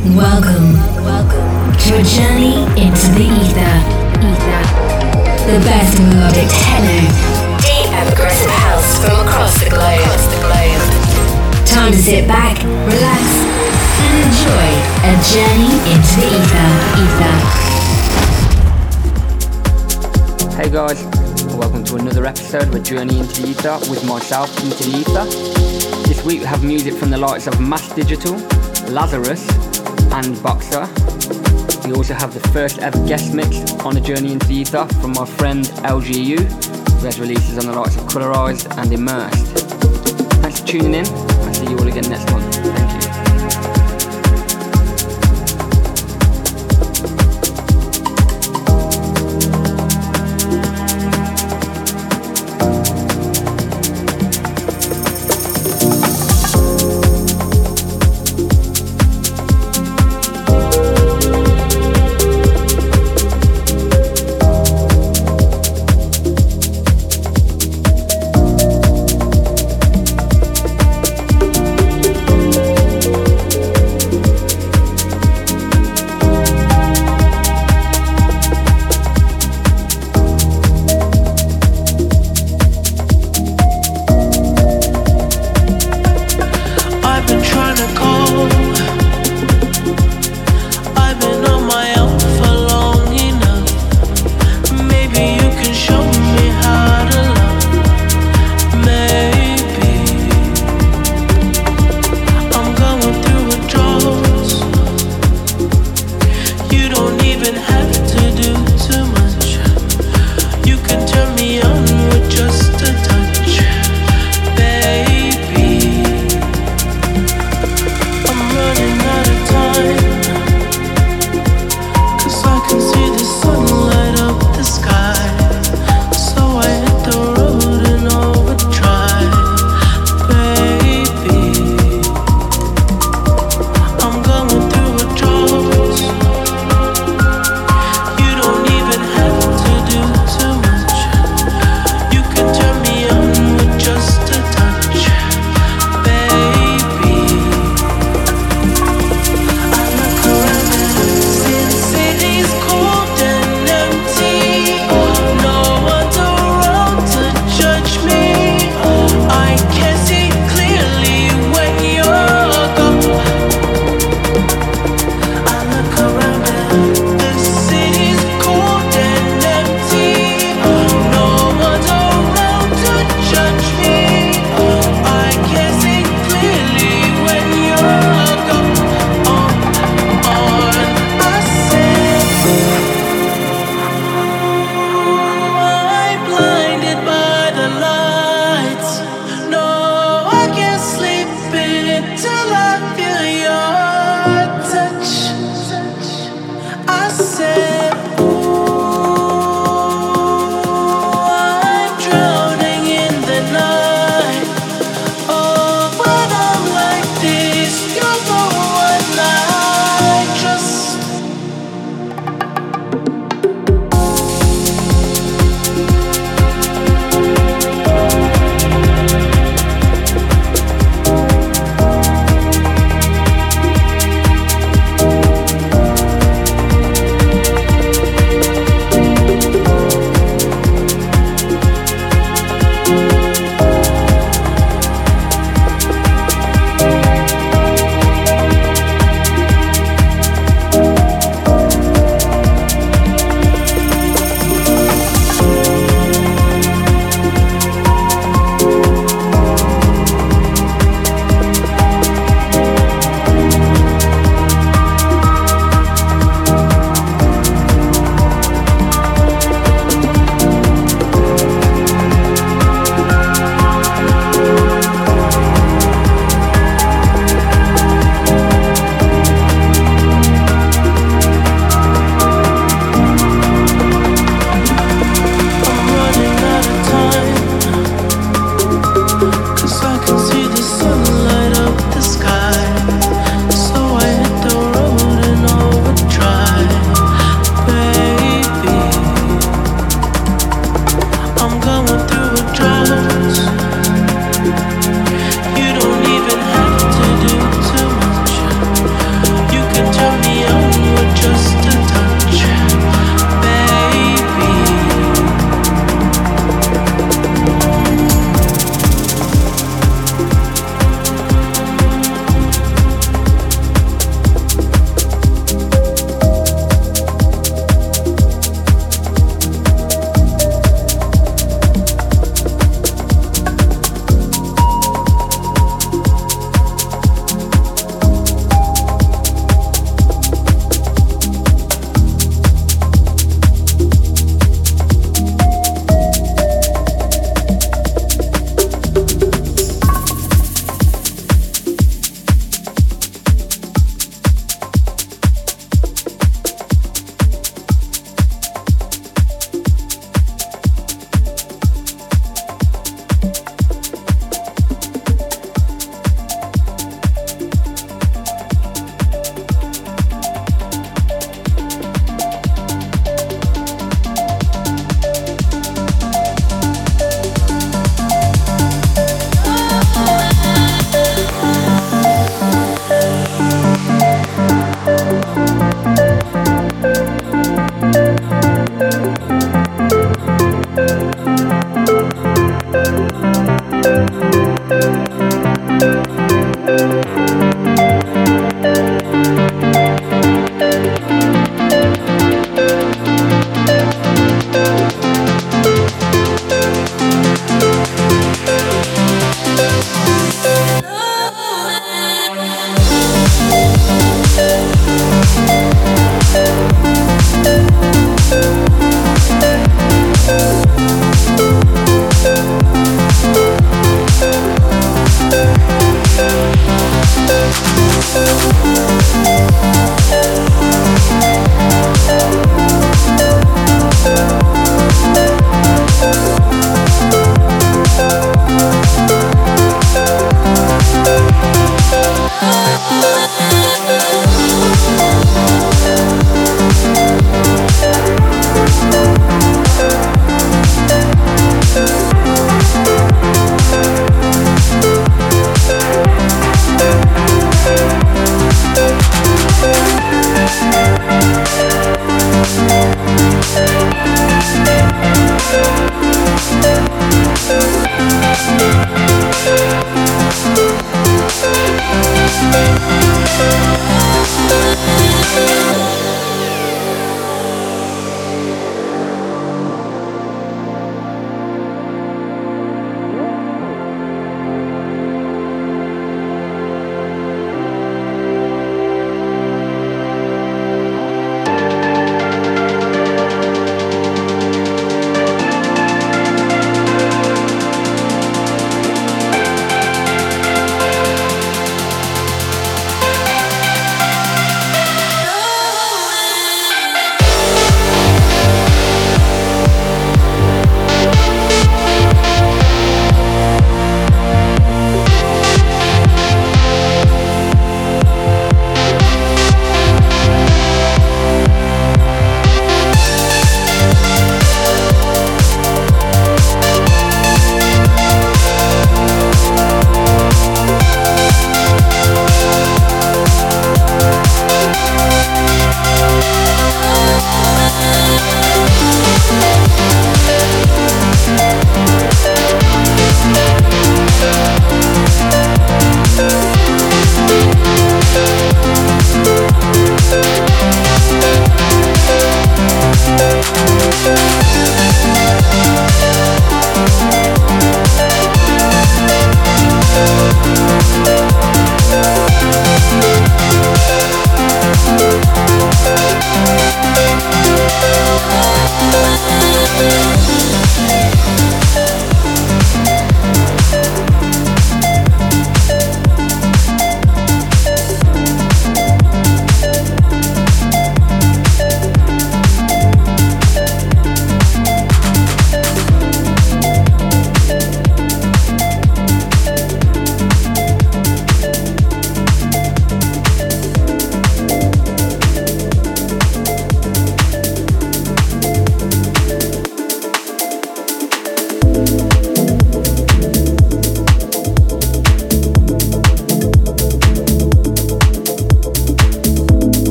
Welcome, welcome to a journey into the ether. Ether. The best melodic techno, deep and progressive house from across the globe. Across the globe. Time to sit back, relax, and enjoy a journey into the ether. Ether. Hey guys, welcome to another episode of a journey into the ether with myself into the ether. This week we have music from the likes of Mass Digital, Lazarus, and Boxer. We also have the first ever guest mix on a journey into the ether from my friend LGU, who has releases on the likes of Colorized and Immersed. Thanks for tuning in. I'll see you all again next month.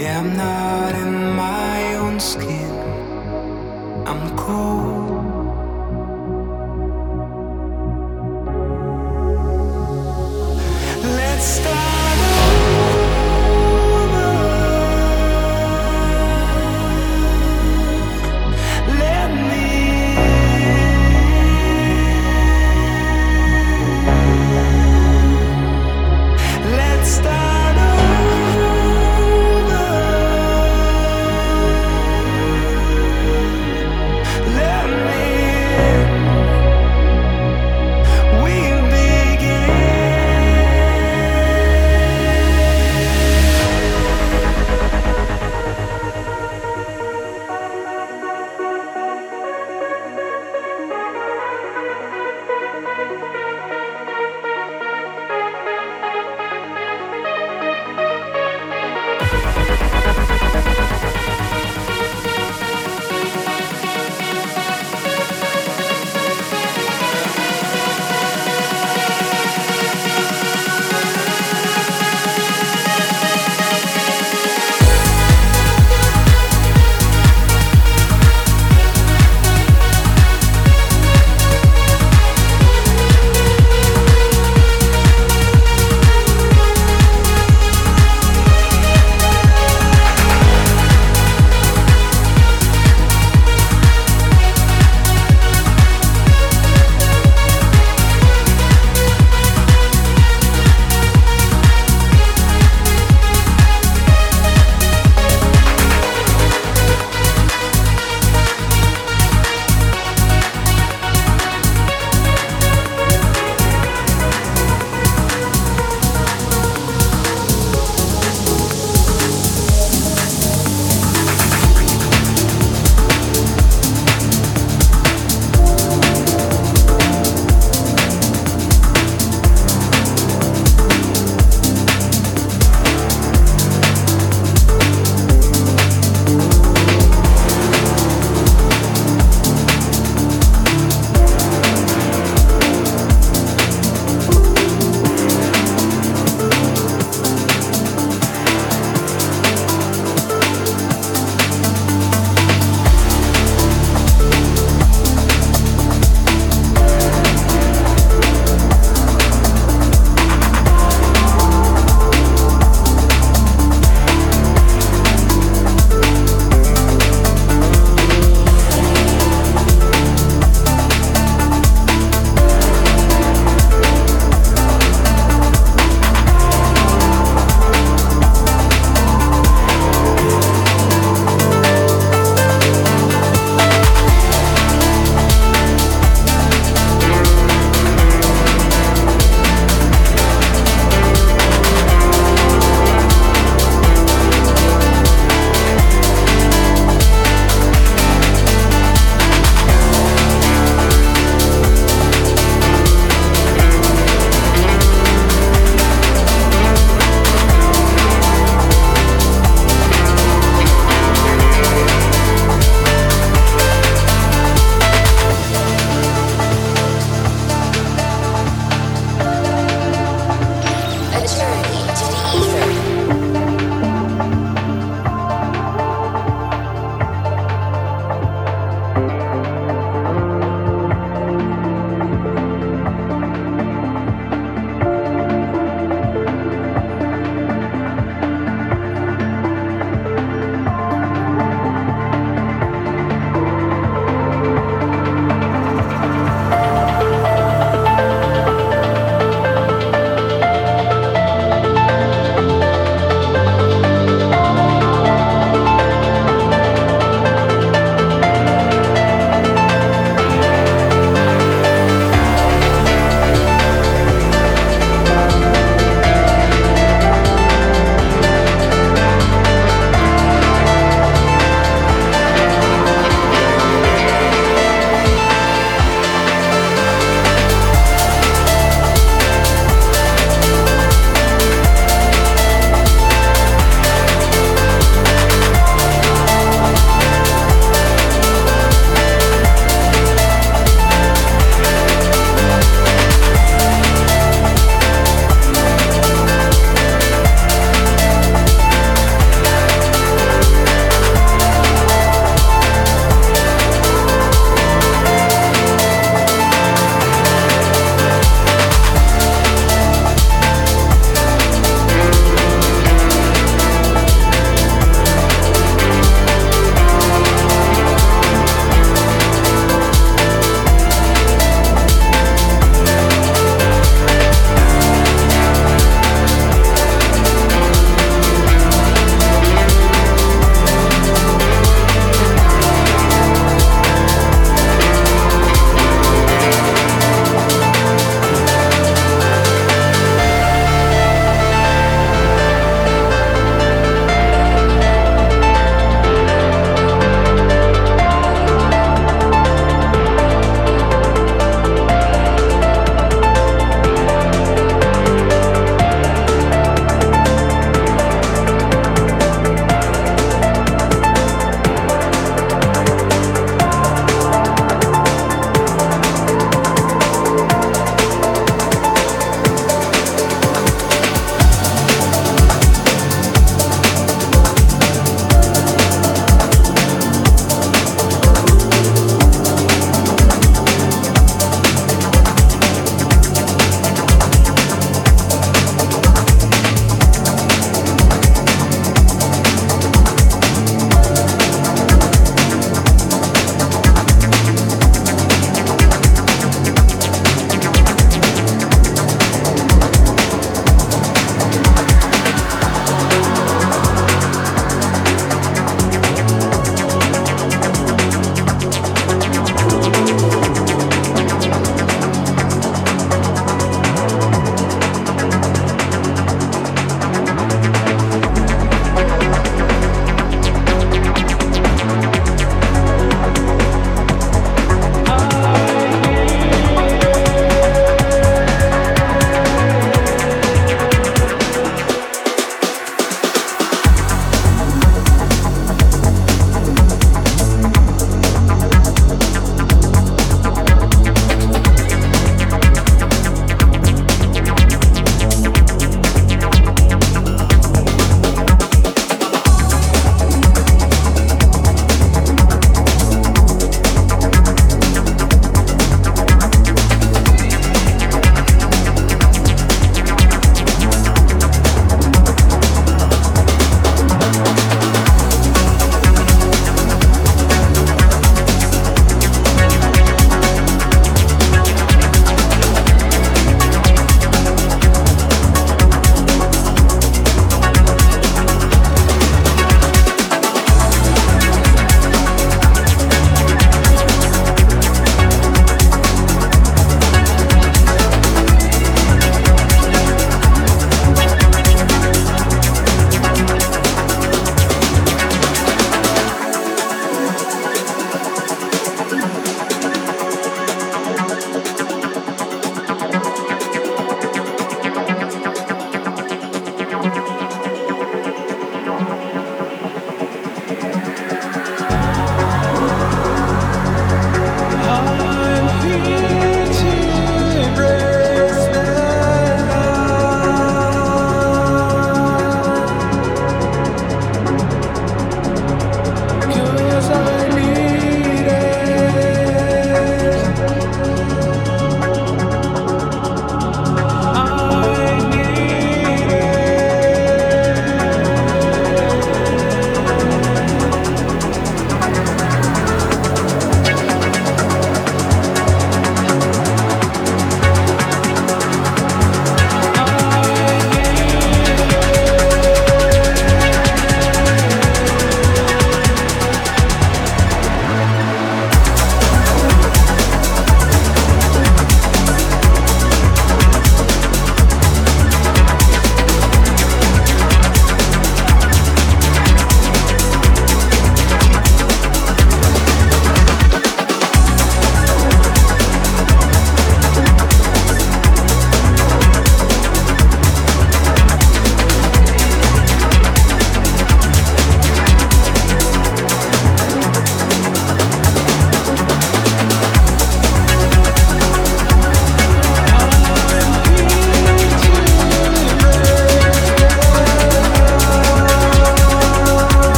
Yeah, I'm not in my own skin. I'm cold.